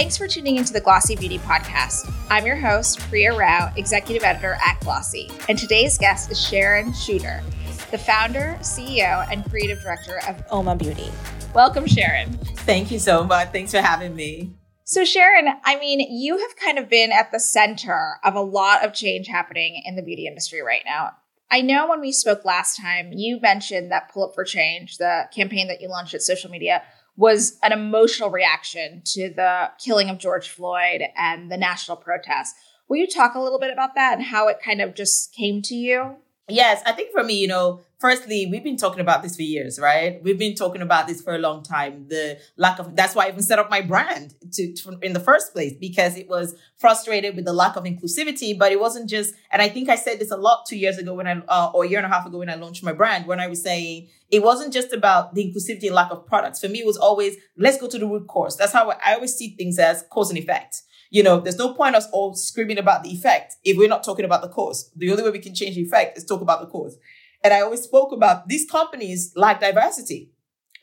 Thanks for tuning into the Glossy Beauty Podcast. I'm your host, Priya Rao, Executive Editor at Glossy, and today's guest is Sharon Chuter, the founder, CEO, and creative director of Uoma Beauty. Welcome, Sharon. Thank you so much. Thanks for having me. So, Sharon, I mean, you have kind of been at the center of a lot of change happening in the beauty industry right now. I know when we spoke last time, you mentioned that Pull Up for Change, the campaign that you launched at social media, was an emotional reaction to the killing of George Floyd and the national protests. Will you talk a little bit about that and how it kind of just came to you? Yes, I think for me, you know, firstly, we've been talking about this for years, right? We've been talking about this for a long time. The lack of that's why I even set up my brand to, to, in the first place because it was frustrated with the lack of inclusivity. But it wasn't just, and I think I said this a lot two years ago when I uh, or a year and a half ago when I launched my brand when I was saying it wasn't just about the inclusivity and lack of products. For me, it was always let's go to the root cause. That's how I, I always see things as cause and effect you know, there's no point us all screaming about the effect if we're not talking about the cause. The only way we can change the effect is talk about the cause. And I always spoke about these companies lack diversity.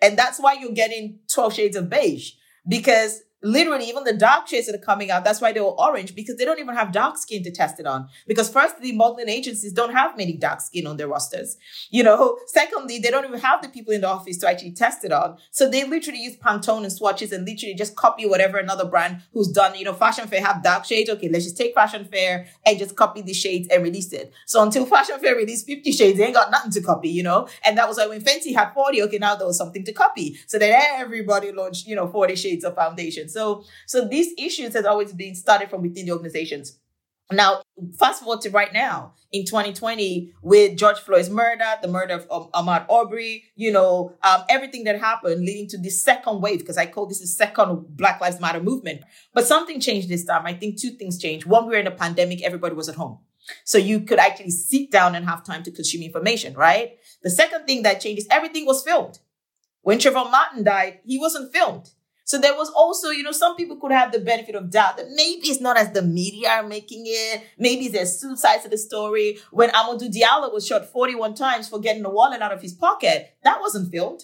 And that's why you're getting 12 shades of beige because literally even the dark shades that are coming out that's why they were orange because they don't even have dark skin to test it on. Because first, the modeling agencies don't have many dark skin on their rosters. You know secondly they don't even have the people in the office to actually test it on. So they literally use pantone and swatches and literally just copy whatever another brand who's done you know fashion fair have dark shades. Okay let's just take fashion fair and just copy the shades and release it. So until fashion fair released 50 shades they ain't got nothing to copy you know? And that was why when fenty had 40 okay now there was something to copy. So then everybody launched you know 40 shades of foundation. So, so so these issues has always been started from within the organizations. Now, fast forward to right now in 2020 with George Floyd's murder, the murder of um, Ahmaud Arbery, you know, um, everything that happened leading to the second wave, because I call this the second Black Lives Matter movement. But something changed this time. I think two things changed. One, we were in a pandemic, everybody was at home. So you could actually sit down and have time to consume information, right? The second thing that changed is everything was filmed. When Trayvon Martin died, he wasn't filmed. So there was also, you know, some people could have the benefit of doubt that maybe it's not as the media are making it. Maybe there's two sides to the story. When Amadou Diallo was shot 41 times for getting a wallet out of his pocket, that wasn't filmed.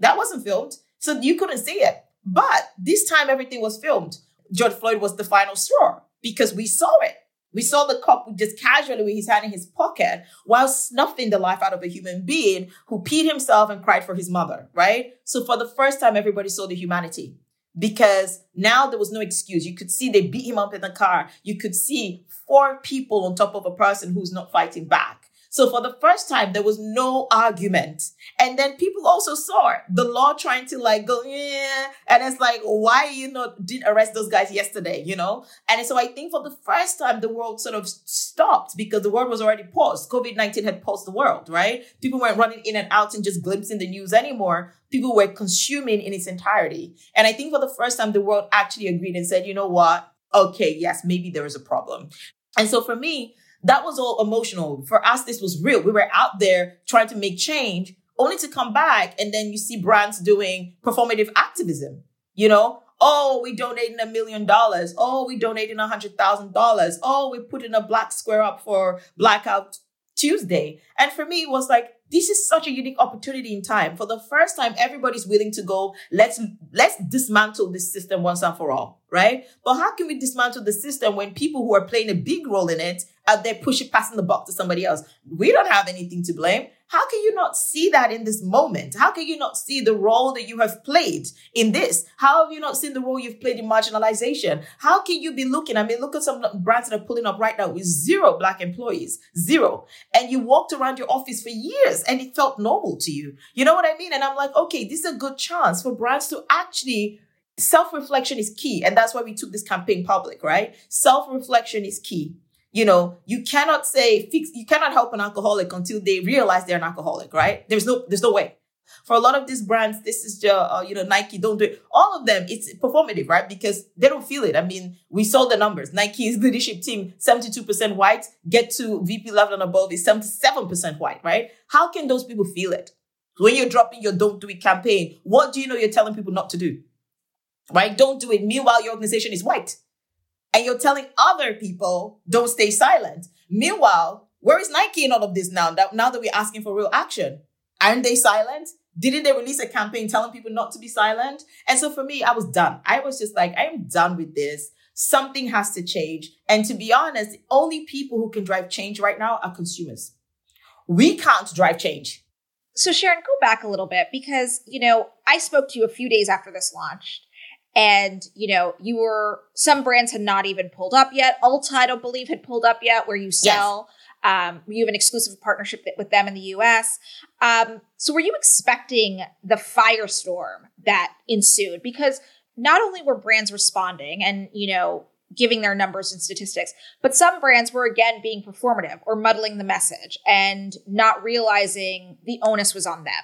That wasn't filmed. So you couldn't see it. But this time everything was filmed. George Floyd was the final straw because we saw it. We saw the cop just casually with his hand in his pocket while snuffing the life out of a human being who peed himself and cried for his mother, right? So for the first time, everybody saw the humanity because now there was no excuse. You could see they beat him up in the car. You could see four people on top of a person who's not fighting back. So for the first time, there was no argument. And then people also saw the law trying to like go, yeah. And it's like, why you not didn't arrest those guys yesterday, you know? And so I think for the first time, the world sort of stopped because the world was already paused. COVID-19 had paused the world, right? People weren't running in and out and just glimpsing the news anymore. People were consuming in its entirety. And I think for the first time, the world actually agreed and said, you know what? Okay, yes, maybe there is a problem. And so for me, that was all emotional. For us, this was real. We were out there trying to make change only to come back. And then you see brands doing performative activism, you know? Oh, we donated a million dollars. Oh, we donated a hundred thousand dollars. Oh, we put in a black square up for Blackout Tuesday. And for me, it was like, this is such a unique opportunity in time. For the first time, everybody's willing to go, let's, let's dismantle this system once and for all, right? But how can we dismantle the system when people who are playing a big role in it are there pushing, passing the buck to somebody else? We don't have anything to blame. How can you not see that in this moment? How can you not see the role that you have played in this? How have you not seen the role you've played in marginalization? How can you be looking? I mean, look at some brands that are pulling up right now with zero black employees, zero. And you walked around your office for years and it felt normal to you. You know what I mean? And I'm like, okay, this is a good chance for brands to actually self reflection is key. And that's why we took this campaign public, right? Self reflection is key. You know, you cannot say fix, you cannot help an alcoholic until they realize they're an alcoholic, right? There's no, there's no way. For a lot of these brands, this is just, uh, you know, Nike, don't do it. All of them, it's performative, right? Because they don't feel it. I mean, we saw the numbers. Nike's leadership team, 72% white, get to VP level and above is 77% white, right? How can those people feel it? When you're dropping your don't do it campaign, what do you know you're telling people not to do? Right? Don't do it. Meanwhile, your organization is white and you're telling other people don't stay silent. Meanwhile, where is Nike in all of this now? That now that we're asking for real action, Aren't they silent? Didn't they release a campaign telling people not to be silent? And so for me, I was done. I was just like, I am done with this. Something has to change. And to be honest, the only people who can drive change right now are consumers. We can't drive change. So Sharon, go back a little bit because, you know, I spoke to you a few days after this launched. And, you know, you were, some brands had not even pulled up yet. Ulta, I don't believe, had pulled up yet where you sell. Yes. Um, you have an exclusive partnership with them in the US. Um, so were you expecting the firestorm that ensued? Because not only were brands responding and, you know, giving their numbers and statistics, but some brands were again being performative or muddling the message and not realizing the onus was on them.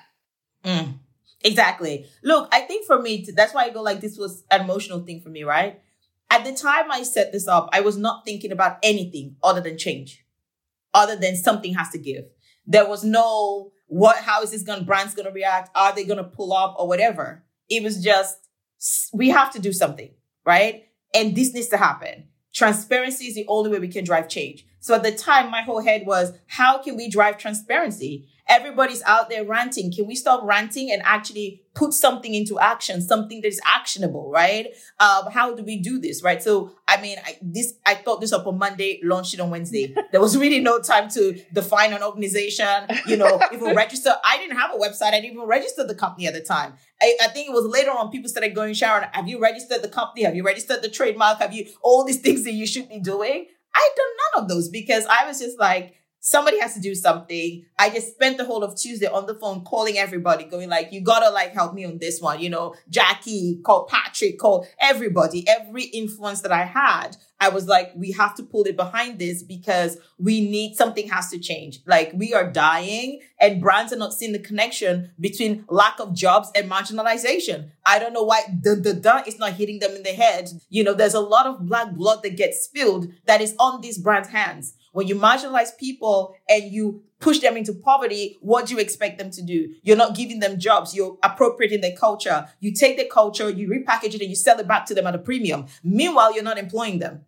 Mm, exactly. Look, I think for me, that's why I go like this was an emotional thing for me, right? At the time I set this up, I was not thinking about anything other than change other than something has to give. There was no what, how is this going, brand's going to react? Are they going to pull up or whatever? It was just, we have to do something, right? And this needs to happen. Transparency is the only way we can drive change. So at the time, my whole head was, how can we drive transparency? Everybody's out there ranting. Can we stop ranting and actually put something into action, something that is actionable, right? Um, how do we do this, right? So, I mean, I, this, I thought this up on Monday, launched it on Wednesday. there was really no time to define an organization, you know, even register. I didn't have a website. I didn't even register the company at the time. I, I, think it was later on people started going, Sharon, have you registered the company? Have you registered the trademark? Have you all these things that you should be doing? I done none of those because I was just like, somebody has to do something. I just spent the whole of Tuesday on the phone calling everybody, going like, you gotta like help me on this one. You know, Jackie, call Patrick, call everybody, every influence that I had. I was like, we have to pull it behind this because we need something has to change. Like we are dying and brands are not seeing the connection between lack of jobs and marginalization. I don't know why the, the, the is not hitting them in the head. You know, there's a lot of black blood that gets spilled that is on these brands' hands. When you marginalize people and you push them into poverty, what do you expect them to do? You're not giving them jobs. You're appropriating their culture. You take their culture, you repackage it and you sell it back to them at a premium. Meanwhile, you're not employing them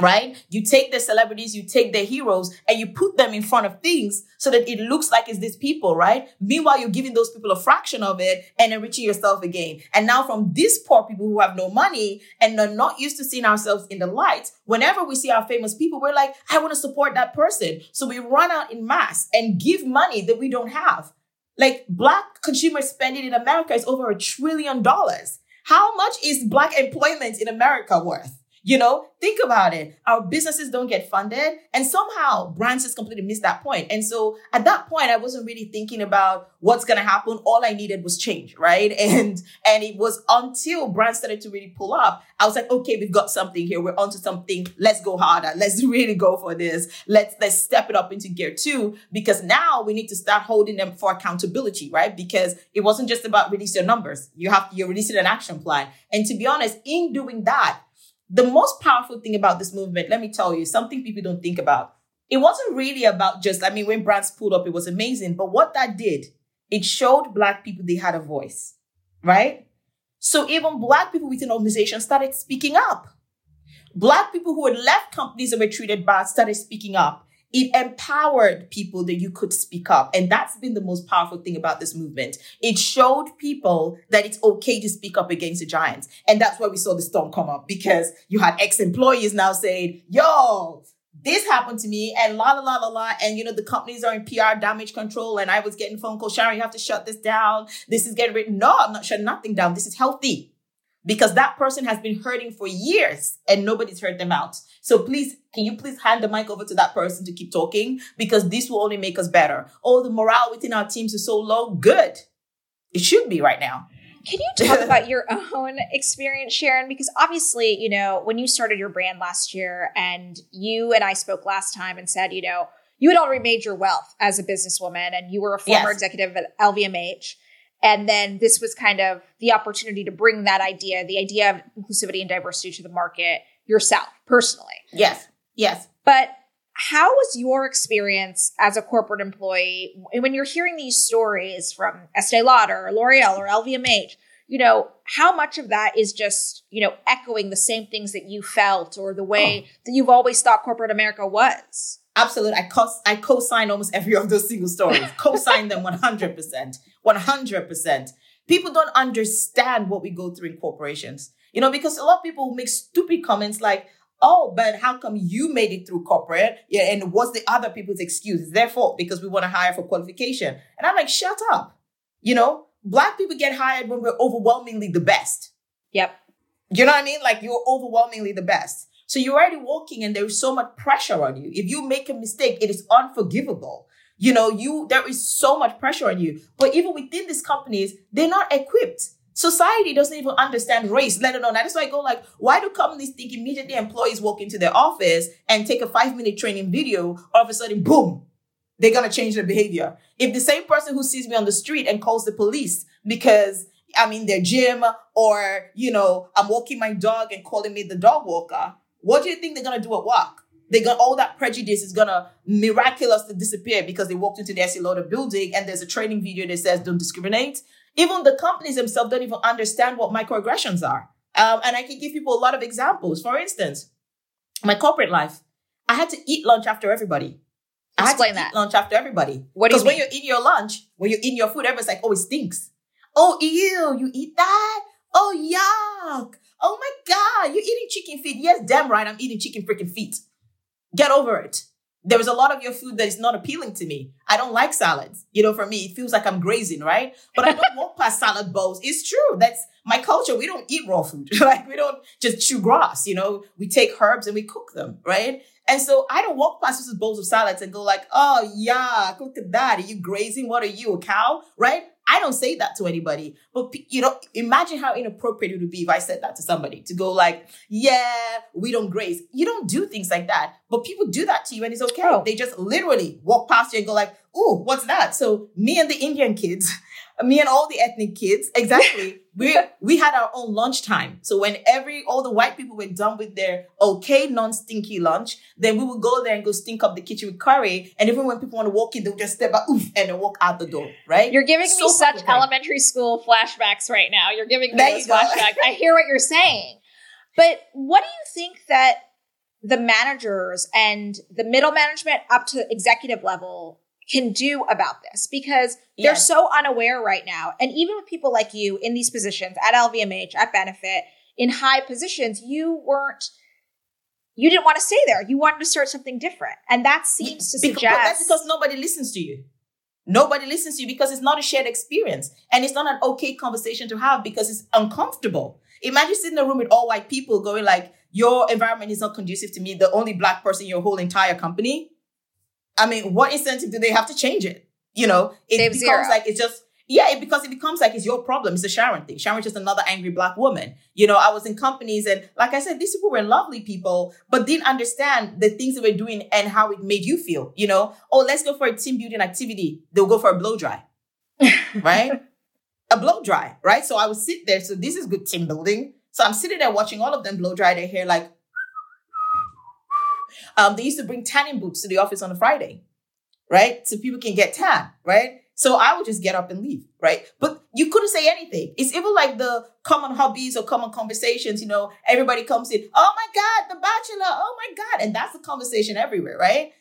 right? You take the celebrities, you take the heroes, and you put them in front of things so that it looks like it's these people, right? Meanwhile, you're giving those people a fraction of it and enriching yourself again. And now from these poor people who have no money and are not used to seeing ourselves in the light, whenever we see our famous people, we're like, I want to support that person. So we run out in mass and give money that we don't have. Like black consumer spending in America is over a trillion dollars. How much is black employment in America worth? You know, think about it. Our businesses don't get funded and somehow brands just completely missed that point. And so at that point, I wasn't really thinking about what's going to happen. All I needed was change, right? And, and it was until brands started to really pull up. I was like, okay, we've got something here. We're onto something. Let's go harder. Let's really go for this. Let's, let's step it up into gear two because now we need to start holding them for accountability, right? Because it wasn't just about release your numbers. You have, you're releasing an action plan. And to be honest, in doing that, the most powerful thing about this movement, let me tell you, something people don't think about. It wasn't really about just, I mean, when brands pulled up, it was amazing. But what that did, it showed Black people they had a voice, right? So even Black people within organizations started speaking up. Black people who had left companies that were treated bad started speaking up it empowered people that you could speak up. And that's been the most powerful thing about this movement. It showed people that it's okay to speak up against the giants. And that's why we saw the storm come up because you had ex-employees now saying, yo, this happened to me and la la la la la. And you know, the companies are in PR damage control. And I was getting phone calls, Sharon, you have to shut this down. This is getting written. No, I'm not shutting nothing down. This is healthy because that person has been hurting for years and nobody's heard them out. So please, can you please hand the mic over to that person to keep talking? Because this will only make us better. Oh, the morale within our teams is so low. Good. It should be right now. Can you talk about your own experience, Sharon? Because obviously, you know, when you started your brand last year and you and I spoke last time and said, you know, you had already made your wealth as a businesswoman and you were a former yes. executive at LVMH. And then this was kind of the opportunity to bring that idea, the idea of inclusivity and diversity to the market yourself personally. Yes. Yes. But how was your experience as a corporate employee when you're hearing these stories from Estee Lauder or L'Oreal or LVMH? You know, how much of that is just, you know, echoing the same things that you felt or the way oh. that you've always thought corporate America was? Absolutely. I co I co-sign almost every of those single stories. co-sign them 100%. 100%. People don't understand what we go through in corporations. You know, because a lot of people make stupid comments like, oh, but how come you made it through corporate? Yeah, and what's the other people's excuse? It's their fault because we want to hire for qualification. And I'm like, shut up. You know, black people get hired when we're overwhelmingly the best. Yep. You know what I mean? Like you're overwhelmingly the best. So you're already walking and there's so much pressure on you. If you make a mistake, it is unforgivable. You know, you, there is so much pressure on you. But even within these companies, they're not equipped. Society doesn't even understand race, let alone. That's why I go like, why do companies think immediately employees walk into their office and take a five minute training video, all of a sudden, boom, they're gonna change their behavior. If the same person who sees me on the street and calls the police because I'm in their gym or, you know, I'm walking my dog and calling me the dog walker, what do you think they're gonna do at work? They got all that prejudice is gonna miraculously disappear because they walked into the Estee Lauder building and there's a training video that says don't discriminate. Even the companies themselves don't even understand what microaggressions are. Um, and I can give people a lot of examples. For instance, my corporate life, I had to eat lunch after everybody. I Explain had to that. eat lunch after everybody. What do you Because when you're eating your lunch, when you're eating your food, everyone's like, oh, it stinks. Oh, ew, you eat that? Oh, yuck. Oh my God, you're eating chicken feet. Yes, damn right, I'm eating chicken freaking feet. Get over it. There is a lot of your food that is not appealing to me. I don't like salads. You know, for me, it feels like I'm grazing, right? But I don't walk past salad bowls. It's true. That's my culture. We don't eat raw food. like we don't just chew grass, you know, we take herbs and we cook them, right? And so I don't walk past these bowls of salads and go like, oh yeah, look at that. Are you grazing? What are you, a cow? Right? I don't say that to anybody. But you know, imagine how inappropriate it would be if I said that to somebody to go like, yeah, we don't grace." You don't do things like that. But people do that to you and it's okay. Oh. They just literally walk past you and go like, ooh, what's that? So me and the Indian kids, me and all the ethnic kids, exactly. we we had our own lunch time. So when every all the white people were done with their okay non-stinky lunch, then we would go there and go stink up the kitchen with curry. And even when people want to walk in, they'll just step out oof and then walk out the door, right? You're giving So me such elementary school flashbacks right now. You're giving me those flashbacks. I hear what you're saying. But what do you think that the managers and the middle management up to executive level can do about this? Because they're Yes. so unaware right now. And even with people like you in these positions at LVMH, at Benefit, in high positions, you weren't you didn't want to stay there. You wanted to start something different. And that seems to Because- suggest but that's because nobody listens to you. Nobody listens to you because it's not a shared experience and it's not an okay conversation to have because it's uncomfortable. Imagine sitting in a room with all white people going like, your environment is not conducive to me, the only black person in your whole entire company. I mean, what incentive do they have to change it? You know, it becomes zero. like it's just yeah, it, because it becomes like it's your problem. It's a Sharon thing. Sharon's just another angry black woman. You know, I was in companies and like I said, these people were lovely people, but didn't understand the things they were doing and how it made you feel. You know, oh, let's go for a team building activity. They'll go for a blow dry, right? a blow dry, right? So I would sit there. So this is good team building. So I'm sitting there watching all of them blow dry their hair like. Um, they used to bring tanning boots to the office on a Friday, right? So people can get tan, right? So I would just get up and leave, right? But you couldn't say anything. It's even like the common hobbies or common conversations, you know, everybody comes in, oh my God, The Bachelor, oh my God. And that's the conversation everywhere, right?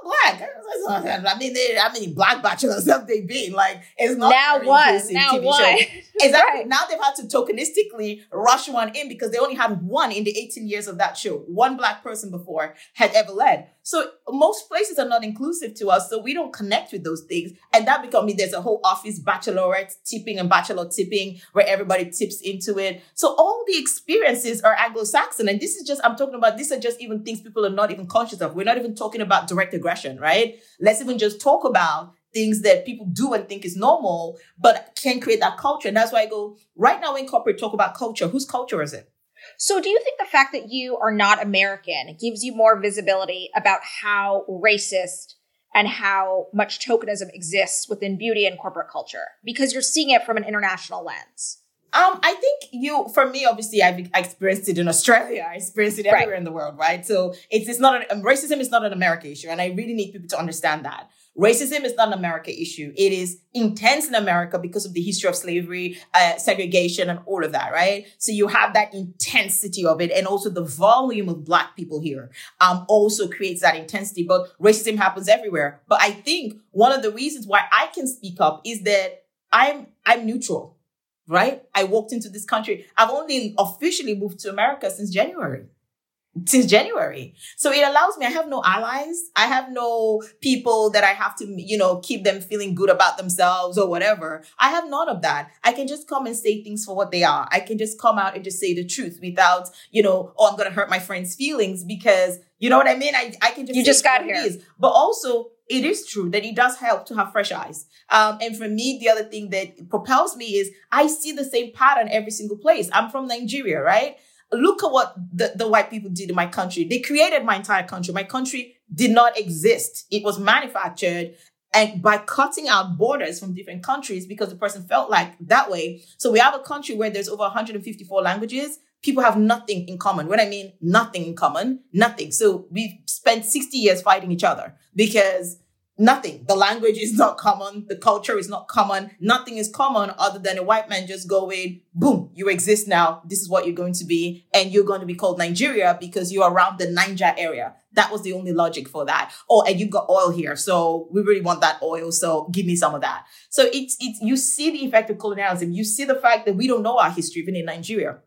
I'm black. I mean, they, I mean, black bachelors have they been like? It's not now one, now TV one. show. Exactly. Right. Now they've had to tokenistically rush one in because they only had one in the 18 years of that show. One black person before had ever led. So most places are not inclusive to us, so we don't connect with those things. And that becomes me, there's a whole office bachelorette tipping and bachelor tipping where everybody tips into it. So all the experiences are Anglo-Saxon. And this is just, I'm talking about, these are just even things people are not even conscious of. We're not even talking about direct aggression, right? Let's even just talk about things that people do and think is normal, but can create that culture. And that's why I go, right now in corporate, talk about culture. Whose culture is it? So, do you think the fact that you are not American gives you more visibility about how racist and how much tokenism exists within beauty and corporate culture because you're seeing it from an international lens? Um, I think you, for me, obviously, I've experienced it in Australia. I experienced it everywhere in the world, right? So it's it's not an, um, racism is not an American issue, and I really need people to understand that. Racism is not an America issue. It is intense in America because of the history of slavery, uh, segregation, and all of that, right? So you have that intensity of it, and also the volume of Black people here um, also creates that intensity. But racism happens everywhere. But I think one of the reasons why I can speak up is that I'm I'm neutral, right? I walked into this country. I've only officially moved to America since January since January. So it allows me, I have no allies. I have no people that I have to, you know, keep them feeling good about themselves or whatever. I have none of that. I can just come and say things for what they are. I can just come out and just say the truth without, you know, oh, I'm going to hurt my friend's feelings because, you know what I mean? I, I can just, you just got here. But also, it is true that it does help to have fresh eyes. Um, and for me, the other thing that propels me is I see the same pattern every single place. I'm from Nigeria, right? Look at what the, the white people did in my country. They created my entire country. My country did not exist. It was manufactured and by cutting out borders from different countries because the person felt like that way. So we have a country where there's over 154 languages. People have nothing in common. What I mean, nothing in common, nothing. So we spent 60 years fighting each other because Nothing. The language is not common. The culture is not common. Nothing is common other than a white man just going, boom, you exist now. This is what you're going to be. And you're going to be called Nigeria because you're around the Niger area. That was the only logic for that. Oh, and you've got oil here. So we really want that oil. So give me some of that. So it's, it's, you see the effect of colonialism. You see the fact that we don't know our history even in Nigeria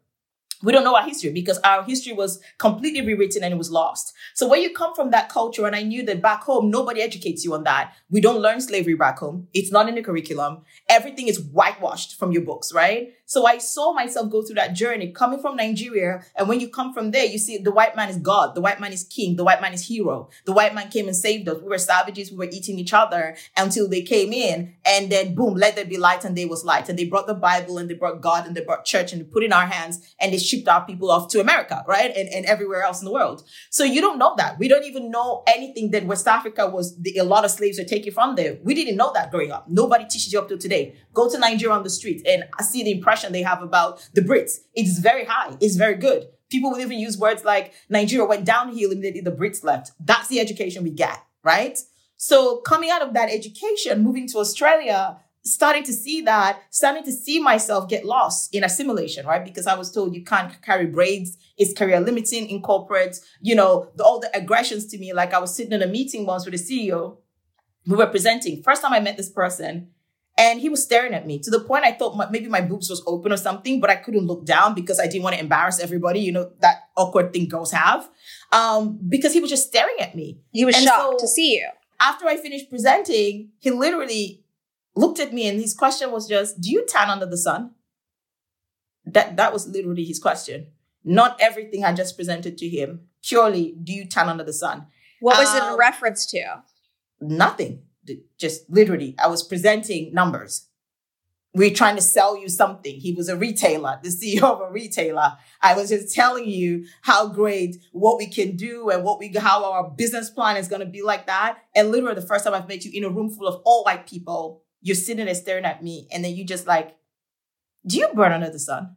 we don't know our history because our history was completely rewritten and it was lost. So when you come from that culture, and I knew that back home, nobody educates you on that. We don't learn slavery back home. It's not in the curriculum. Everything is whitewashed from your books, right? So I saw myself go through that journey coming from Nigeria. And when you come from there, you see the white man is God. The white man is king. The white man is hero. The white man came and saved us. We were savages. We were eating each other until they came in and then boom, let there be light and there was light. And they brought the Bible and they brought God and they brought church and they put in our hands and they shipped our people off to America, right? And, and everywhere else in the world. So you don't know that. We don't even know anything that West Africa was the, a lot of slaves were taken from there. We didn't know that growing up. Nobody teaches you up to today. Go to Nigeria on the street and see the impression they have about the Brits. It's very high. It's very good. People will even use words like Nigeria went downhill immediately the Brits left. That's the education we get, right? So coming out of that education, moving to Australia, starting to see that, starting to see myself get lost in assimilation, right? Because I was told you can't carry braids. It's career limiting in corporate. You know, the, all the aggressions to me. Like I was sitting in a meeting once with a CEO. We were presenting. First time I met this person, and he was staring at me to the point I thought my, maybe my boobs was open or something, but I couldn't look down because I didn't want to embarrass everybody. You know, that awkward thing girls have. Um, because he was just staring at me. He was and shocked so to see you. After I finished presenting, he literally looked at me and his question was just, do you tan under the sun? That, that was literally his question. Not everything I just presented to him. Purely, do you tan under the sun? What was um, it in um, reference to? Nothing just literally, I was presenting numbers. We're trying to sell you something. He was a retailer, the CEO of a retailer. I was just telling you how great what we can do and what we, how our business plan is going to be like that. And literally the first time I've met you in a room full of all white people, you're sitting there staring at me. And then you just like, do you burn under the sun?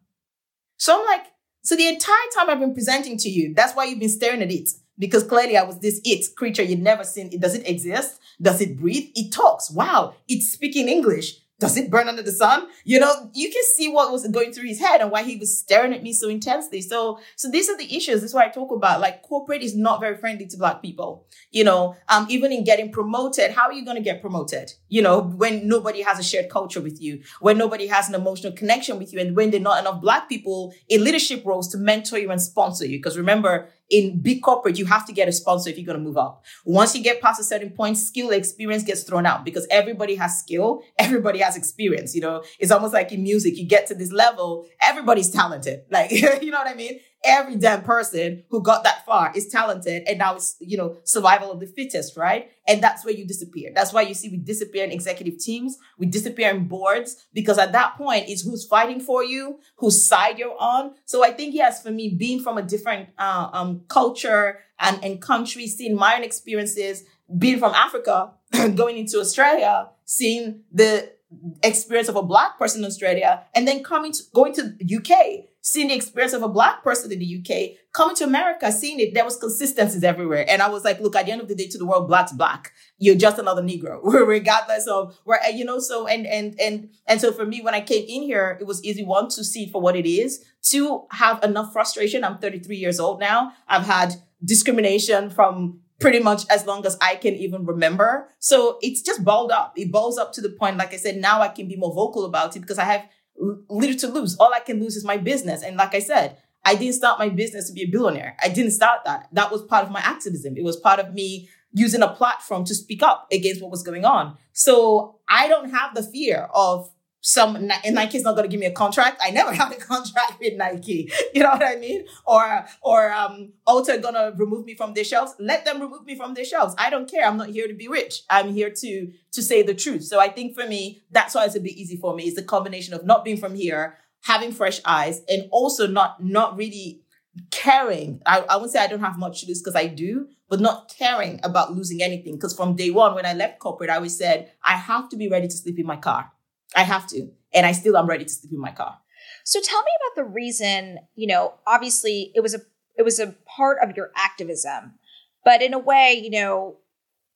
So I'm like, so the entire time I've been presenting to you, that's why you've been staring at it because clearly I was this it creature you'd never seen. It Does it exist? Does it breathe? It talks. Wow. It's speaking English does it burn under the sun? You know, you can see what was going through his head and why he was staring at me so intensely. So, so these are the issues. This is what I talk about. Like corporate is not very friendly to black people. You know, um, even in getting promoted, how are you going to get promoted? You know, when nobody has a shared culture with you, when nobody has an emotional connection with you, and when there are not enough black people in leadership roles to mentor you and sponsor you. Because remember, in big corporate, you have to get a sponsor if you're going to move up. Once you get past a certain point, skill experience gets thrown out because everybody has skill. Everybody has experience. You know, it's almost like in music, you get to this level, everybody's talented. Like, you know what I mean? Every damn person who got that far is talented and now it's you know survival of the fittest right? And that's where you disappear. That's why you see we disappear in executive teams. We disappear in boards because at that point it's who's fighting for you whose side you're on. So i think yes for me being from a different uh, um, culture and, and country seeing my own experiences being from africa going into australia seeing the experience of a black person in Australia and then coming to going to UK, seeing the experience of a black person in the UK, coming to America, seeing it, there was consistencies everywhere. And I was like, look, at the end of the day, to the world, black's black. You're just another Negro, regardless of where, you know, so, and, and, and, and so for me, when I came in here, it was easy, one, to see for what it is, to have enough frustration. I'm 33 years old now. I've had discrimination from pretty much as long as I can even remember. So it's just balled up. It balls up to the point, like I said, now I can be more vocal about it because I have little to lose. All I can lose is my business. And like I said, I didn't start my business to be a billionaire. I didn't start that. That was part of my activism. It was part of me using a platform to speak up against what was going on. So I don't have the fear of some and Nike's not going to give me a contract. I never had a contract with Nike. You know what I mean? Or or um Ulta going to remove me from their shelves. Let them remove me from their shelves. I don't care. I'm not here to be rich. I'm here to to say the truth. So I think for me, that's why it's a bit easy for me. It's the combination of not being from here, having fresh eyes, and also not not really caring. I, I won't say I don't have much to lose because I do, but not caring about losing anything. Because from day one, when I left corporate, I always said I have to be ready to sleep in my car I have to. And I still am ready to sleep in my car. So tell me about the reason, you know, obviously it was a it was a part of your activism, but in a way, you know,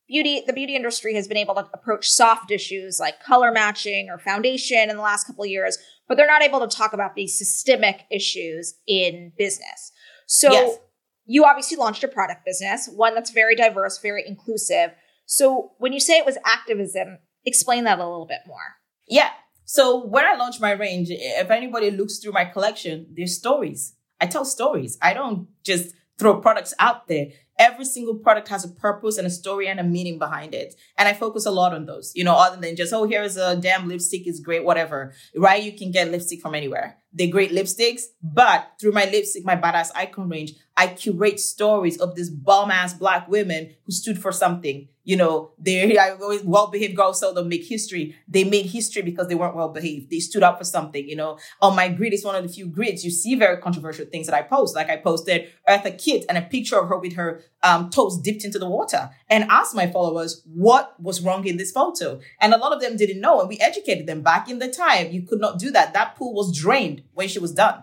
beauty the beauty industry has been able to approach soft issues like color matching or foundation in the last couple of years, but they're not able to talk about these systemic issues in business. So yes. you obviously launched a product business, one that's very diverse, very inclusive. So when you say it was activism, explain that a little bit more. Yeah. So when I launch my range, if anybody looks through my collection, there's stories. I tell stories. I don't just throw products out there. Every single product has a purpose and a story and a meaning behind it. And I focus a lot on those, you know, other than just, oh, here's a damn lipstick is great, whatever, right? You can get lipstick from anywhere. They're great lipsticks, but through my lipstick, my badass icon range, I curate stories of these bomb ass black women who stood for something. You know, they're well behaved girls seldom make history. They made history because they weren't well behaved. They stood up for something, you know. On my grid is one of the few grids you see very controversial things that I post. Like I posted Eartha Kitt and a picture of her with her um, toes dipped into the water and asked my followers what was wrong in this photo. And a lot of them didn't know. And we educated them back in the time. You could not do that. That pool was drained when she was done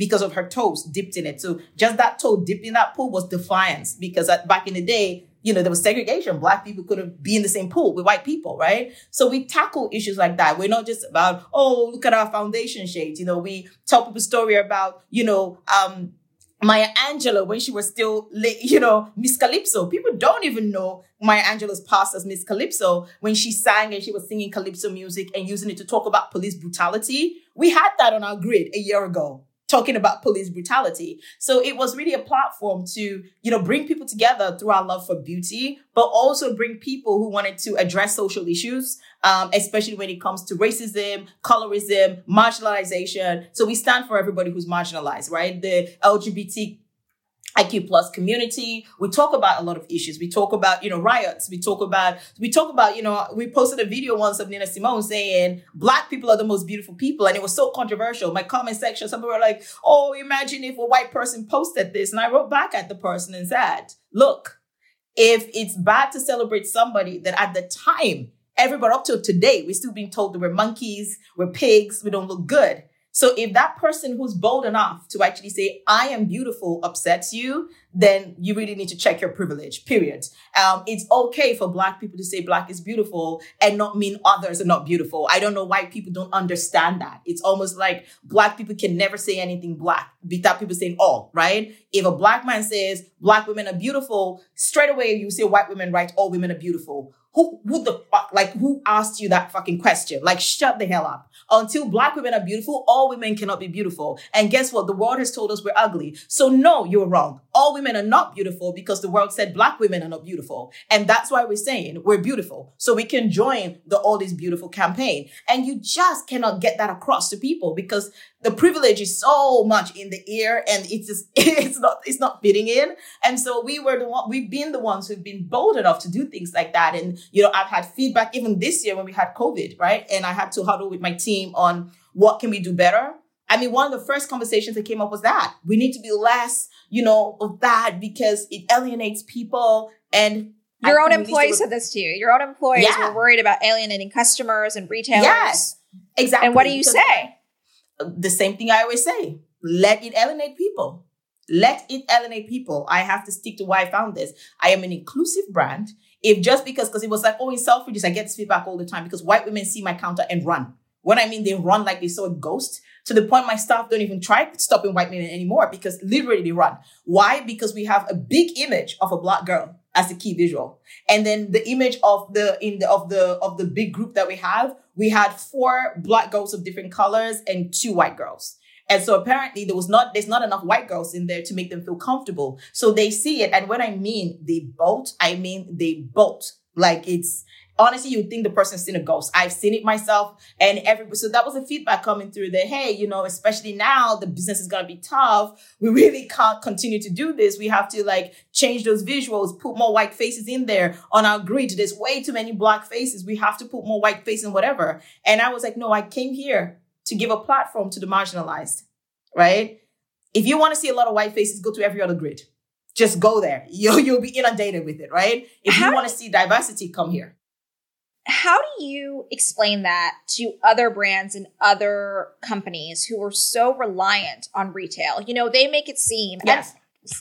because of her toes dipped in it. So just that toe dipped in that pool was defiance because at, back in the day, you know, there was segregation. Black people couldn't be in the same pool with white people, right? So we tackle issues like that. We're not just about, oh, look at our foundation shades. You know, we tell people story about, you know, um, Maya Angelou when she was still, you know, Miss Calypso. People don't even know Maya Angelou's past as Miss Calypso when she sang and she was singing Calypso music and using it to talk about police brutality. We had that on our grid a year ago talking about police brutality. So it was really a platform to, you know, bring people together through our love for beauty, but also bring people who wanted to address social issues, um, especially when it comes to racism, colorism, marginalization. So we stand for everybody who's marginalized, right? The LGBT IQ plus community. We talk about a lot of issues. We talk about, you know, riots. We talk about, we talk about, you know, we posted a video once of Nina Simone saying black people are the most beautiful people. And it was so controversial. My comment section, some people were like, oh, imagine if a white person posted this. And I wrote back at the person and said, look, if it's bad to celebrate somebody that at the time, everybody up till today, we're still being told that we're monkeys, we're pigs, we don't look good. So if that person who's bold enough to actually say, I am beautiful upsets you, then you really need to check your privilege, period. Um, it's okay for black people to say black is beautiful and not mean others are not beautiful. I don't know why people don't understand that. It's almost like black people can never say anything black without people saying all, right? If a black man says black women are beautiful, straight away you say white women, right? All women are beautiful who who the fuck like who asked you that fucking question? Like shut the hell up. Until black women are beautiful, all women cannot be beautiful. And guess what? The world has told us we're ugly. So no, you're wrong. All women are not beautiful because the world said black women are not beautiful. And that's why we're saying we're beautiful. So we can join the all these beautiful campaign. And you just cannot get that across to people because the privilege is so much in the air and it's just it's not it's not fitting in and so we were the one we've been the ones who've been bold enough to do things like that and you know i've had feedback even this year when we had covid right and i had to huddle with my team on what can we do better i mean one of the first conversations that came up was that we need to be less you know of that because it alienates people and Your I own employees said this to you. Your own employees yeah. were worried about alienating customers and retailers. Yes, exactly. And what do you because say? The same thing I always say: let it alienate people. Let it alienate people. I have to stick to why I found this. I am an inclusive brand. If just because, because it was like, oh, in Selfridges, I get this feedback all the time because white women see my counter and run. What I mean, they run like they saw a ghost to the point my staff don't even try stopping white men anymore because literally they run. Why? Because we have a big image of a black girl as the key visual. And then the image of the in the of the of the big group that we have, we had four black girls of different colors and two white girls. And so apparently there was not there's not enough white girls in there to make them feel comfortable. So they see it. And when I mean they bolt, I mean they bolt. Like it's honestly, you think the person's seen a ghost. I've seen it myself, and every so that was a feedback coming through that hey, you know, especially now the business is gonna be tough. We really can't continue to do this. We have to like change those visuals, put more white faces in there on our grid. There's way too many black faces. We have to put more white faces and whatever. And I was like, no, I came here to give a platform to the marginalized, right? If you want to see a lot of white faces, go to every other grid. Just go there. You'll, you'll be inundated with it, right? If you want to see diversity, come here how do you explain that to other brands and other companies who are so reliant on retail? You know, they make it seem, yes.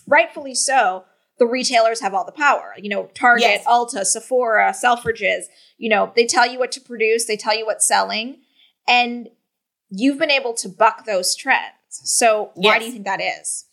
rightfully so, the retailers have all the power. You know, Target, yes. Ulta, Sephora, Selfridges, you know, they tell you what to produce, they tell you what's selling, and you've been able to buck those trends. So, why yes. do you think that is?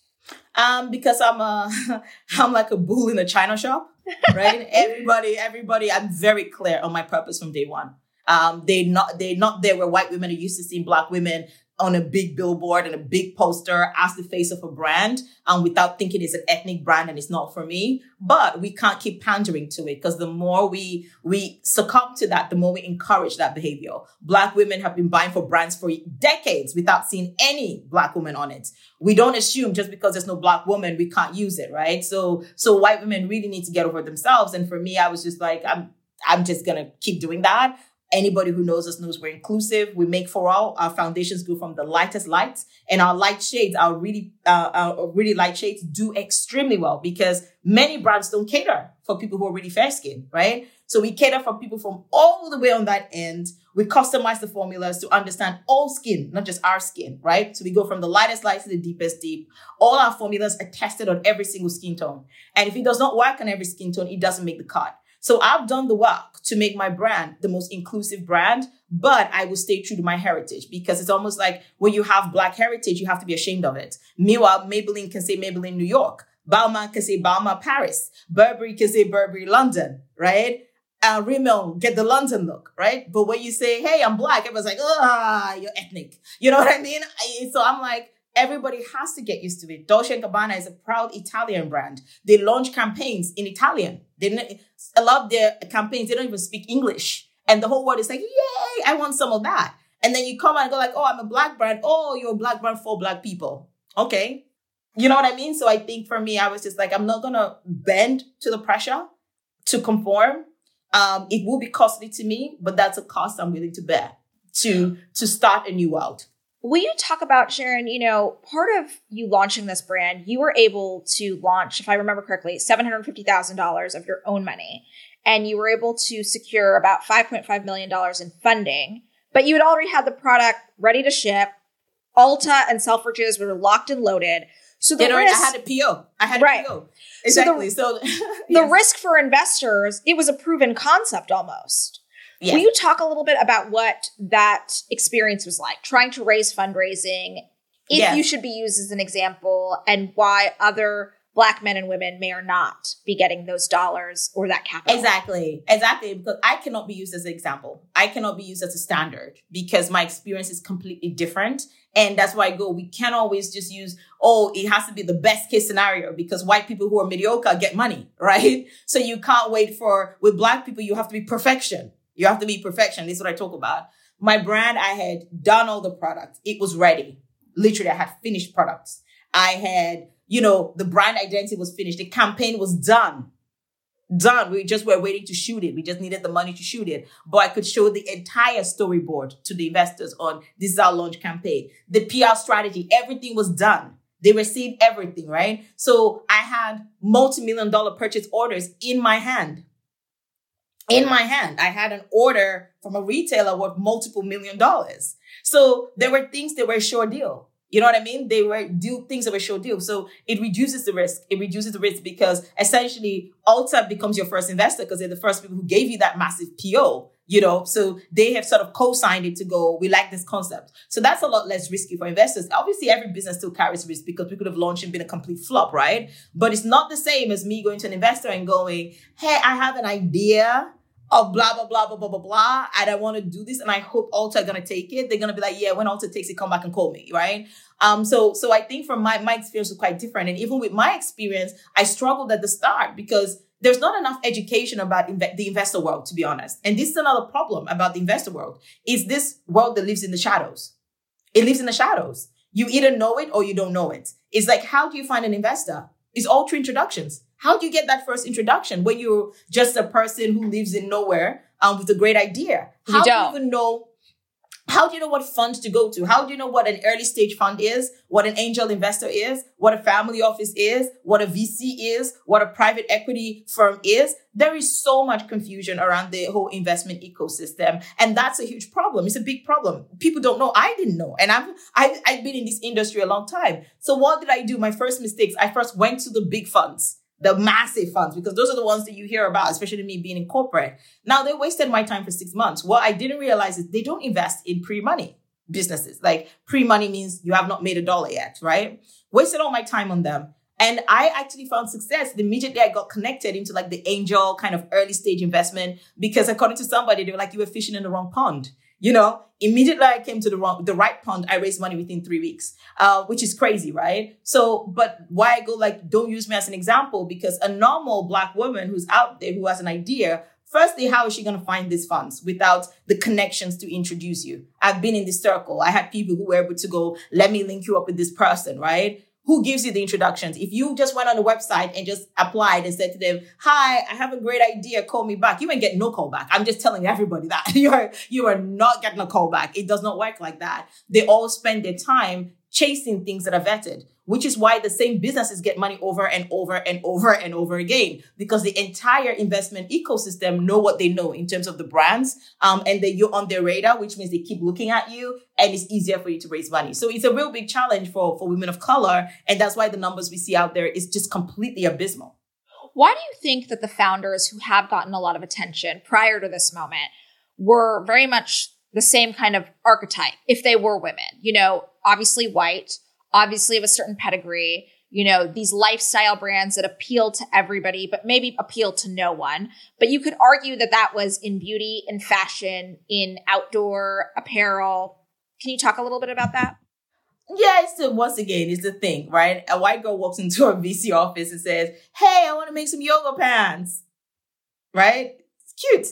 Um, because I'm a I'm like a bull in a china shop right? everybody, everybody, I'm very clear on my purpose from day one. Um, they not they not there where white women are used to seeing black women on a big billboard and a big poster as the face of a brand and um, without thinking it's an ethnic brand and it's not for me. But we can't keep pandering to it because the more we, we succumb to that, the more we encourage that behavior. Black women have been buying for brands for decades without seeing any black woman on it. We don't assume just because there's no black woman, we can't use it, right? So, so white women really need to get over themselves. And for me, I was just like, I'm, I'm just gonna keep doing that. Anybody who knows us knows we're inclusive. We make for all. Our foundations go from the lightest lights, and our light shades, our really, uh, our really light shades, do extremely well because many brands don't cater for people who are really fair skinned, right? So we cater for people from all the way on that end. We customize the formulas to understand all skin, not just our skin, right? So we go from the lightest light to the deepest deep. All our formulas are tested on every single skin tone. And if it does not work on every skin tone, it doesn't make the cut. So I've done the work to make my brand the most inclusive brand, but I will stay true to my heritage because it's almost like when you have black heritage, you have to be ashamed of it. Meanwhile, Maybelline can say Maybelline New York. Balmain can say Balmain Paris. Burberry can say Burberry London, right? Uh, Rimmel get the London look, right? But when you say, hey, I'm black, everyone's like, ah, you're ethnic. You know what I mean? I, so I'm like, everybody has to get used to it. Dolce & Gabbana is a proud Italian brand. They launch campaigns in Italian. They a lot of their campaigns, they don't even speak English. And the whole world is like, yay, I want some of that. And then you come and go like, oh, I'm a black brand. Oh, you're a black brand for black people. Okay. You know what I mean? So I think for me, I was just like, I'm not gonna bend to the pressure to conform. Um, it will be costly to me, but that's a cost I'm willing to bear to to start a new world. Will you talk about Sharon? You know, part of you launching this brand, you were able to launch, if I remember correctly, seven hundred fifty thousand dollars of your own money, and you were able to secure about five point five million dollars in funding. But you had already had the product ready to ship. Ulta and Selfridges were locked and loaded. So the risk, I had a PO. I had a right. PO. Exactly. So, the, so yes. the risk for investors, it was a proven concept almost. Yes. Will you talk a little bit about what that experience was like, trying to raise fundraising, if yes. you should be used as an example, and why other black men and women may or not be getting those dollars or that capital. Exactly. Exactly. Because I cannot be used as an example. I cannot be used as a standard because my experience is completely different. And that's why I go, we can't always just use, oh, it has to be the best case scenario because white people who are mediocre get money, right? So you can't wait for, with black people, you have to be perfection. You have to be perfection. This is what I talk about. My brand, I had done all the products. It was ready. Literally, I had finished products. I had, you know, the brand identity was finished. The campaign was done. Done. We just were waiting to shoot it. We just needed the money to shoot it. But I could show the entire storyboard to the investors on this is our launch campaign. The PR strategy, everything was done. They received everything, right? So I had multi-million dollar purchase orders in my hand in my hand. I had an order from a retailer worth multiple million dollars. So there were things that were a sure deal. You know what I mean? They were deal things that were sure deal. So it reduces the risk. It reduces the risk because essentially Ulta becomes your first investor because they're the first people who gave you that massive PO you know so they have sort of co-signed it to go we like this concept so that's a lot less risky for investors obviously every business still carries risk because we could have launched and been a complete flop right but it's not the same as me going to an investor and going hey i have an idea of blah blah blah blah blah blah blah and i want to do this and i hope ulta are to take it they're to be like yeah when ulta takes it come back and call me right um so so i think from my my experience was quite different and even with my experience i struggled at the start because there's not enough education about inve- the investor world, to be honest. And this is another problem about the investor world is this world that lives in the shadows. It lives in the shadows. You either know it or you don't know it. It's like, how do you find an investor? It's all through introductions. How do you get that first introduction when you're just a person who lives in nowhere um, with a great idea? How you do you even know how do you know what fund to go to? How do you know what an early stage fund is, what an angel investor is, what a family office is, what a VC is, what a private equity firm is? There is so much confusion around the whole investment ecosystem. And that's a huge problem. It's a big problem. People don't know. I didn't know. And I've, I've, I've been in this industry a long time. So what did I do? My first mistakes, I first went to the big funds the massive funds because those are the ones that you hear about, especially me being in corporate. Now they wasted my time for six months. What I didn't realize is they don't invest in pre-money businesses. Like pre-money means you have not made a dollar yet, right? Wasted all my time on them. And I actually found success the immediately I got connected into like the angel kind of early stage investment because according to somebody, they were like, you were fishing in the wrong pond. You know, immediately I came to the wrong, the right pond, I raised money within three weeks, uh, which is crazy, right? So, but why I go like, don't use me as an example because a normal black woman who's out there who has an idea, firstly, how is she going to find these funds without the connections to introduce you? I've been in this circle. I had people who were able to go, let me link you up with this person, right? Who gives you the introductions? If you just went on the website and just applied and said to them, "Hi, I have a great idea. Call me back," you ain't get no call back. I'm just telling everybody that you are you are not getting a call back. It does not work like that. They all spend their time chasing things that are vetted which is why the same businesses get money over and over and over and over again because the entire investment ecosystem know what they know in terms of the brands um, and that you're on their radar which means they keep looking at you and it's easier for you to raise money. So it's a real big challenge for for women of color and that's why the numbers we see out there is just completely abysmal. Why do you think that the founders who have gotten a lot of attention prior to this moment were very much the same kind of archetype if they were women? You know obviously white obviously of a certain pedigree, you know, these lifestyle brands that appeal to everybody, but maybe appeal to no one. But you could argue that that was in beauty, in fashion, in outdoor apparel. Can you talk a little bit about that? Yeah, it's the, once again, it's the thing, right? A white girl walks into a VC office and says, Hey, I want to make some yoga pants. Right? It's cute.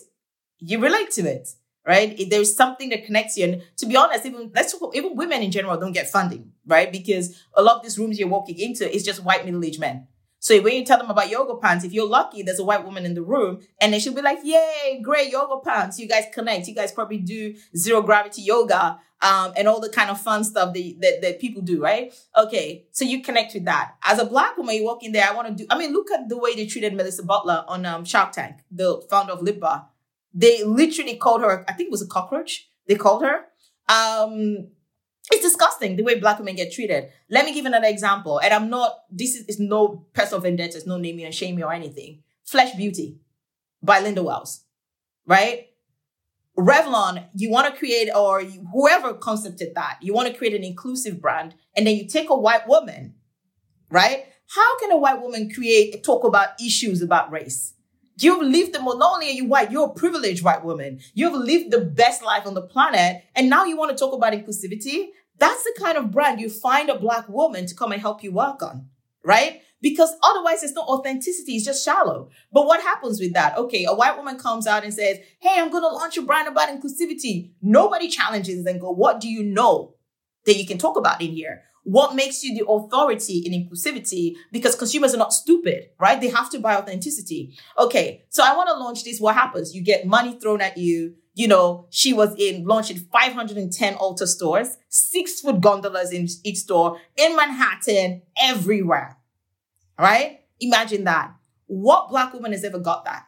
You relate to it right? If There's something that connects you. And to be honest, even let's talk, even women in general don't get funding, right? Because a lot of these rooms you're walking into is just white middle-aged men. So when you tell them about yoga pants, if you're lucky, there's a white woman in the room and they should be like, yay, great yoga pants. You guys connect. You guys probably do zero gravity yoga um, and all the kind of fun stuff that, that, that people do, right? Okay. So you connect with that. As a black woman, you walk in there, I want to do, I mean, look at the way they treated Melissa Butler on um, Shark Tank, the founder of Lip Bar. They literally called her, I think it was a cockroach. They called her. Um, it's disgusting the way black women get treated. Let me give another example. And I'm not, this is, no personal vendetta, it's no naming and shaming or anything. Flesh Beauty by Linda Wells, right? Revlon, you want to create, or whoever concepted that, you want to create an inclusive brand, and then you take a white woman, right? How can a white woman create, talk about issues about race? You've lived the most, not only are you white, you're a privileged white woman. You've lived the best life on the planet. And now you want to talk about inclusivity. That's the kind of brand you find a black woman to come and help you work on, right? Because otherwise it's not authenticity. It's just shallow. But what happens with that? Okay. A white woman comes out and says, Hey, I'm going to launch a brand about inclusivity. Nobody challenges and go, what do you know that you can talk about in here? What makes you the authority in inclusivity because consumers are not stupid, right? They have to buy authenticity. Okay. So I want to launch this. What happens? You get money thrown at you. You know, she was in launching 510 Ulta stores, six foot gondolas in each store in Manhattan, everywhere. Right? Imagine that. What black woman has ever got that?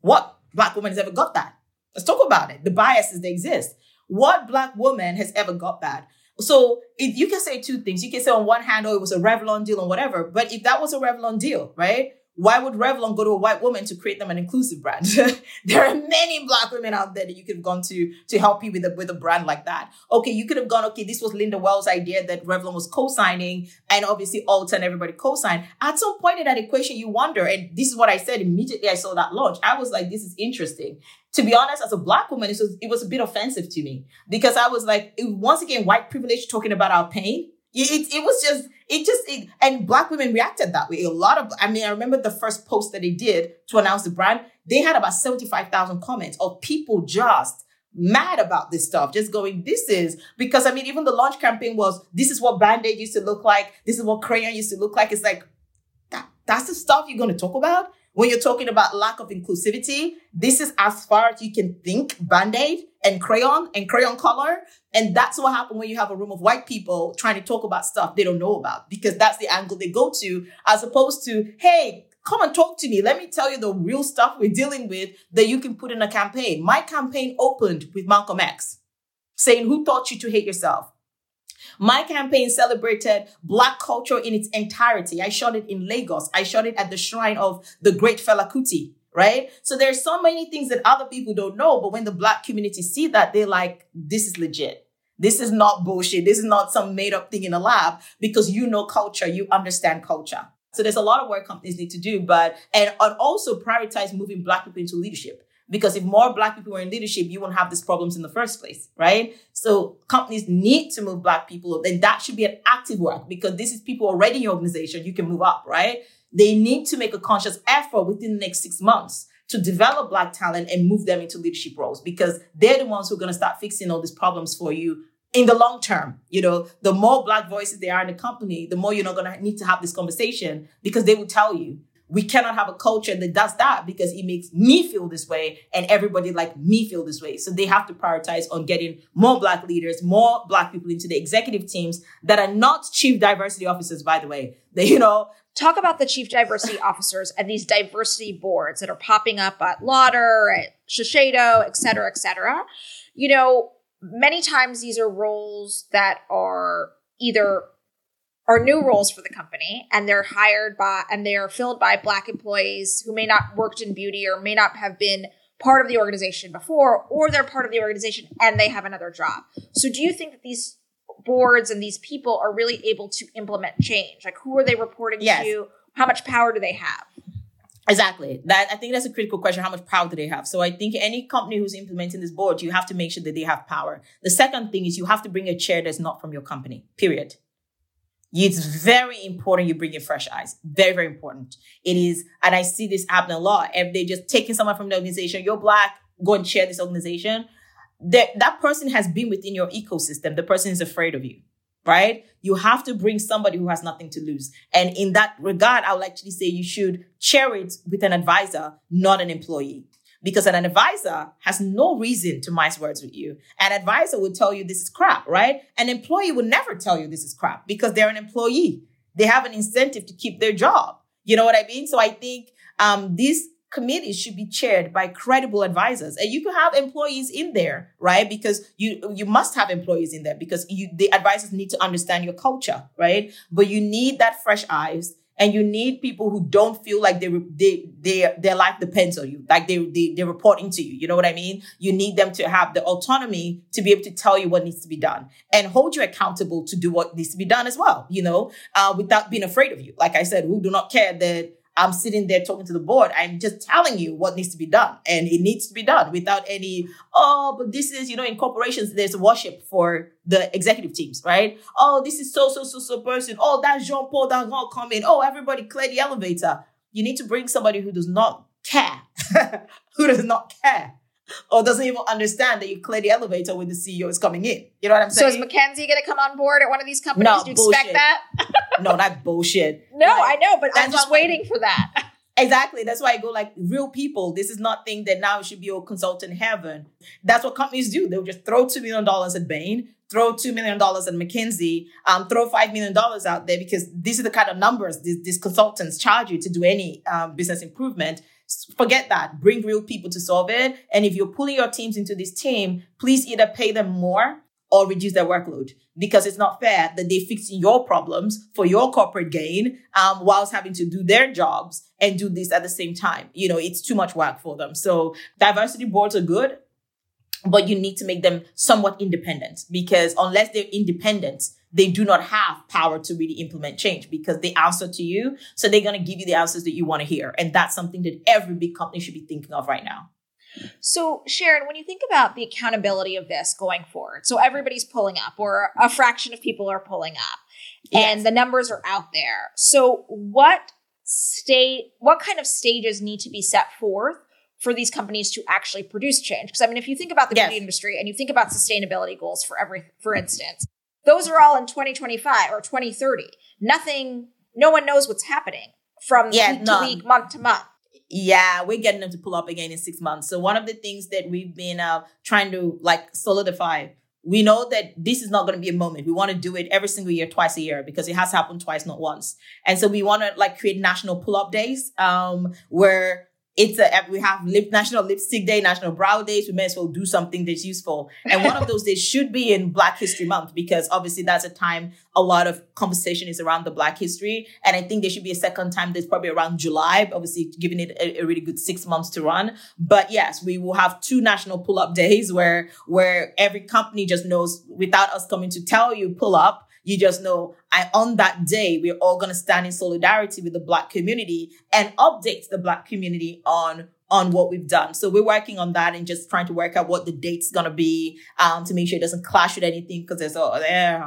What black woman has ever got that? Let's talk about it. The biases that exist. What black woman has ever got that? So if you can say two things. You can say on one hand, oh, it was a Revlon deal or whatever. But if that was a Revlon deal, right? Why would Revlon go to a white woman to create them an inclusive brand? there are many black women out there that you could have gone to to help you with a, with a brand like that. Okay, you could have gone, okay, this was Linda Wells' idea that Revlon was co-signing and obviously Ulta and everybody co-signed. At some point in that equation, you wonder, and this is what I said immediately I saw that launch. I was like, this is interesting to be honest, as a black woman, it was, it was a bit offensive to me because I was like, once again, white privilege talking about our pain. It, it, was just, it just, it, and black women reacted that way. A lot of, I mean, I remember the first post that they did to announce the brand, they had about 75,000 comments of people just mad about this stuff, just going, this is, because I mean, even the launch campaign was, this is what Band-Aid used to look like. This is what crayon used to look like. It's like, that, that's the stuff you're going to talk about? When you're talking about lack of inclusivity, this is as far as you can think Band-Aid and crayon and crayon color. And that's what happened when you have a room of white people trying to talk about stuff they don't know about because that's the angle they go to as opposed to, hey, come and talk to me. Let me tell you the real stuff we're dealing with that you can put in a campaign. My campaign opened with Malcolm X saying, who taught you to hate yourself? My campaign celebrated Black culture in its entirety. I shot it in Lagos. I shot it at the shrine of the great Fela Kuti, right? So there's so many things that other people don't know, but when the Black community see that, they're like, this is legit. This is not bullshit. This is not some made up thing in a lab because you know culture, you understand culture. So there's a lot of work companies need to do, but, and, and also prioritize moving Black people into leadership. Because if more black people were in leadership, you won't have these problems in the first place, right? So companies need to move black people up. And that should be an active work because this is people already in your organization. You can move up, right? They need to make a conscious effort within the next six months to develop black talent and move them into leadership roles because they're the ones who are going to start fixing all these problems for you in the long term. You know, the more black voices there are in the company, the more you're not going to need to have this conversation because they will tell you we cannot have a culture that does that because it makes me feel this way and everybody like me feel this way. So they have to prioritize on getting more black leaders, more black people into the executive teams that are not chief diversity officers, by the way. They, you know, talk about the chief diversity officers and these diversity boards that are popping up at Lauder, at Shiseido, et cetera, et cetera. You know, many times these are roles that are either are new roles for the company and they're hired by and they are filled by black employees who may not worked in beauty or may not have been part of the organization before or they're part of the organization and they have another job so do you think that these boards and these people are really able to implement change like who are they reporting yes. to how much power do they have Exactly. That I think that's a critical question. How much power do they have? So I think any company who's implementing this board, you have to make sure that they have power. The second thing is you have to bring a chair that's not from your company. Period. It's very important you bring in fresh eyes. Very, very important. It is, and I see this happen a lot. If they're just taking someone from the organization, you're black, go and chair this organization. That that person has been within your ecosystem. The person is afraid of you, right? You have to bring somebody who has nothing to lose. And in that regard, I would actually say you should chair it with an advisor, not an employee because an advisor has no reason to mince words with you. An advisor would tell you this is crap, right? An employee would never tell you this is crap because they're an employee. They have an incentive to keep their job. You know what I mean? So I think um, these committees should be chaired by credible advisors and you can have employees in there right because you you must have employees in there because you the advisors need to understand your culture right but you need that fresh eyes and you need people who don't feel like they they they their life depends on you like they, they they're reporting to you you know what i mean? You need them to have the autonomy to be able to tell you what needs to be done and hold you accountable to do what needs to be done as well you know uh, without being afraid of you. Like i said who do not care that I'm sitting there talking to the board. I'm just telling you what needs to be done. And it needs to be done without any, oh, but this is, you know, in corporations, there's worship for the executive teams, right? Oh, this is so, so, so, so person. Oh, that's Jean Paul not coming. Oh, everybody clear the elevator. You need to bring somebody who does not care, who does not care or doesn't even understand that you clear the elevator when the CEO is coming in. You know what I'm saying? So is McKinsey going to come on board at one of these companies? No, Do you bullshit. expect that? no, that's bullshit. No, like, I know, but I'm just waiting for that. Exactly. That's why I go like real people. This is not thing that now should be a consultant heaven. That's what companies do. They'll just throw two million dollars at Bain, throw two million dollars at McKinsey, um, throw five million dollars out there because these are the kind of numbers these, these consultants charge you to do any um, business improvement. Forget that. Bring real people to solve it. And if you're pulling your teams into this team, please either pay them more or reduce their workload because it's not fair that they fix your problems for your corporate gain um, whilst having to do their jobs and do this at the same time. You know, it's too much work for them. So diversity boards are good, but you need to make them somewhat independent because unless they're independent, they do not have power to really implement change because they answer to you. So they're going to give you the answers that you want to hear. And that's something that every big company should be thinking of right now. So, Sharon, when you think about the accountability of this going forward, so everybody's pulling up, or a fraction of people are pulling up, yes. and the numbers are out there. So, what state, what kind of stages need to be set forth for these companies to actually produce change? Because I mean, if you think about the yes. beauty industry and you think about sustainability goals for every, for instance, those are all in 2025 or 2030. Nothing, no one knows what's happening from yeah, week none. to week, month to month. Yeah, we're getting them to pull up again in six months. So one of the things that we've been uh, trying to like solidify, we know that this is not going to be a moment. We want to do it every single year, twice a year, because it has happened twice, not once. And so we want to like create national pull up days, um, where it's a we have lip, national lipstick day national brow days we may as well do something that's useful. And one of those days should be in black history month because obviously that's a time a lot of conversation is around the black history. And i think there should be a second time that's probably around july obviously giving it a, a really good six months to run. But yes we will have two national pull-up days where where every company just knows without us coming to tell you pull up you just know I, on that day, we're all going to stand in solidarity with the black community and update the black community on on what we've done. So we're working on that and just trying to work out what the date's gonna be um, to make sure it doesn't clash with anything because there's oh there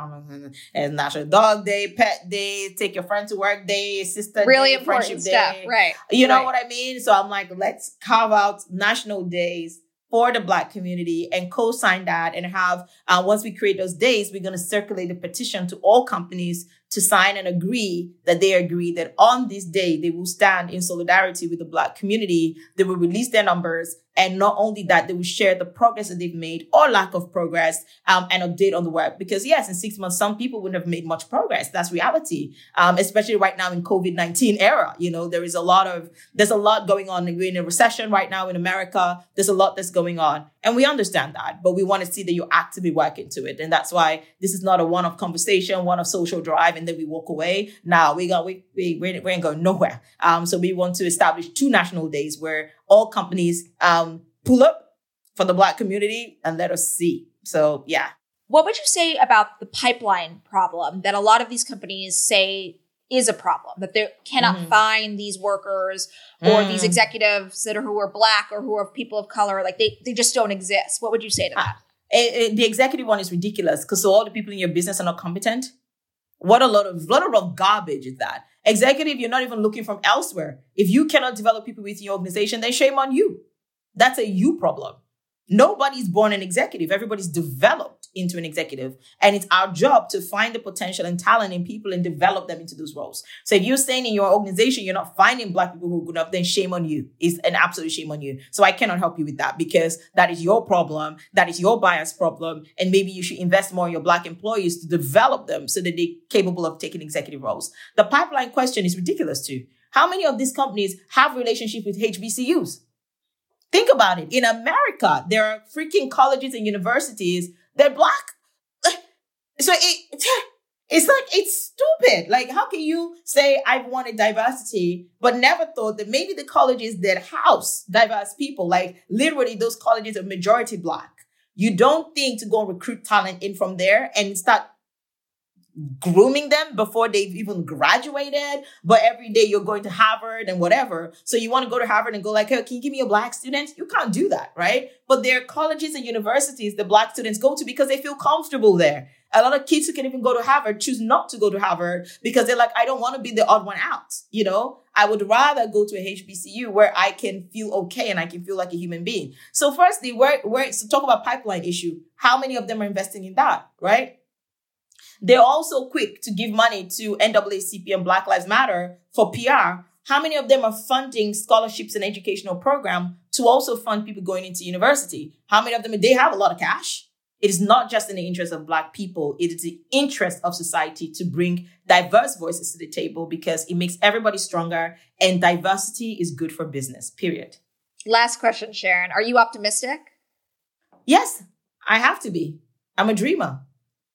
and National Dog Day, Pet Day, Take Your Friend to Work Day, Sister really Day, important Friendship stuff, Day. right? You know right. what I mean? So I'm like, let's carve out national days for the black community and co-sign that and have uh, once we create those days we're going to circulate a petition to all companies to sign and agree that they agree that on this day they will stand in solidarity with the black community they will release their numbers and not only that, they will share the progress that they've made or lack of progress um, and update on the work. Because yes, in six months, some people wouldn't have made much progress. That's reality. Um, especially right now in COVID-19 era. You know, there is a lot of, there's a lot going on. We're in a recession right now in America. There's a lot that's going on. And we understand that, but we want to see that you're actively working to it. And that's why this is not a one-off conversation, one-off social drive, and then we walk away. Now we got, we, we, we ain't going nowhere. Um, so we want to establish two national days where all companies um, pull up for the Black community and let us see. So, yeah. What would you say about the pipeline problem that a lot of these companies say is a problem that they cannot mm. find these workers or mm. these executives that are who are black or who are people of color like they, they just don't exist what would you say to that uh, the executive one is ridiculous because so all the people in your business are not competent what a lot of lot of garbage is that Executive, you're not even looking from elsewhere. If you cannot develop people within your organization, then shame on you. That's a you problem. Nobody's born an executive. Everybody's developed into an executive. And it's our job to find the potential and talent in people and develop them into those roles. So if you're saying in your organization you're not finding black people who are good enough, then shame on you. It's an absolute shame on you. So I cannot help you with that because that is your problem. That is your bias problem. And maybe you should invest more in your black employees to develop them so that they're capable of taking executive roles. The pipeline question is ridiculous too. How many of these companies have relationship with HBCUs? Think about it. In America, there are freaking colleges and universities that black. So it, it's like, it's stupid. Like, how can you say I wanted diversity, but never thought that maybe the colleges that house diverse people, like literally those colleges are majority black, you don't think to go recruit talent in from there and start grooming them before they've even graduated. But every day you're going to Harvard and whatever. So you want to go to Harvard and go like, hey, can you give me a black student? You can't do that, right? But there are colleges and universities the black students go to because they feel comfortable there. A lot of kids who can even go to Harvard choose not to go to Harvard because they're like, I don't want to be the odd one out. You know, I would rather go to a HBCU where I can feel okay and I can feel like a human being. So firstly, where, where, so talk about pipeline issue. How many of them are investing in that, right? They're also quick to give money to NAACP and Black Lives Matter for PR. how many of them are funding scholarships and educational program to also fund people going into university? How many of them, they have a lot of cash. It is not just in the interest of Black people. It is the interest of society to bring diverse voices to the table because it makes everybody stronger and diversity is good for business, period. Last question, Sharon. Are you optimistic? Yes, I have to be. I'm a dreamer.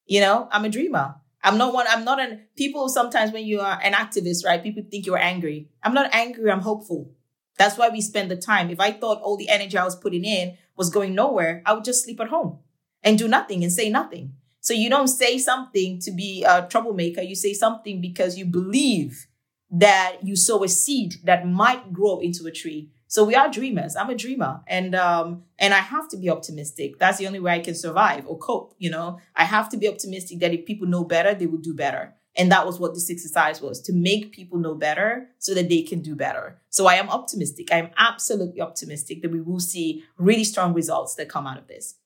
You know, I'm a dreamer. I'm not one, I'm not an, people sometimes when you are an activist, right? People think you're angry. I'm not angry, I'm hopeful. That's why we spend the time. If I thought all the energy I was putting in was going nowhere, I would just sleep at home and do nothing and say nothing. So you don't say something to be a troublemaker. You say something because you believe that you sow a seed that might grow into a tree. So we are dreamers. I'm a dreamer, and um, and I have to be optimistic. That's the only way I can survive or cope. You know, I have to be optimistic that if people know better, they will do better. And that was what this exercise was to make people know better so that they can do better. So I am optimistic. I am absolutely optimistic that we will see really strong results that come out of this.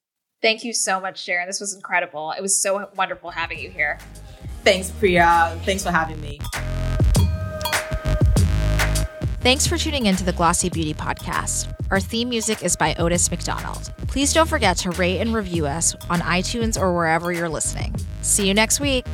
Thank you so much, Sharon. This was incredible. It was so wonderful having you here. Thanks, Priya. Thanks for having me. Thanks for tuning in to the Glossy Beauty Podcast. Our theme music is by Otis McDonald. Please don't forget to rate and review us on iTunes or wherever you're listening. See you next week.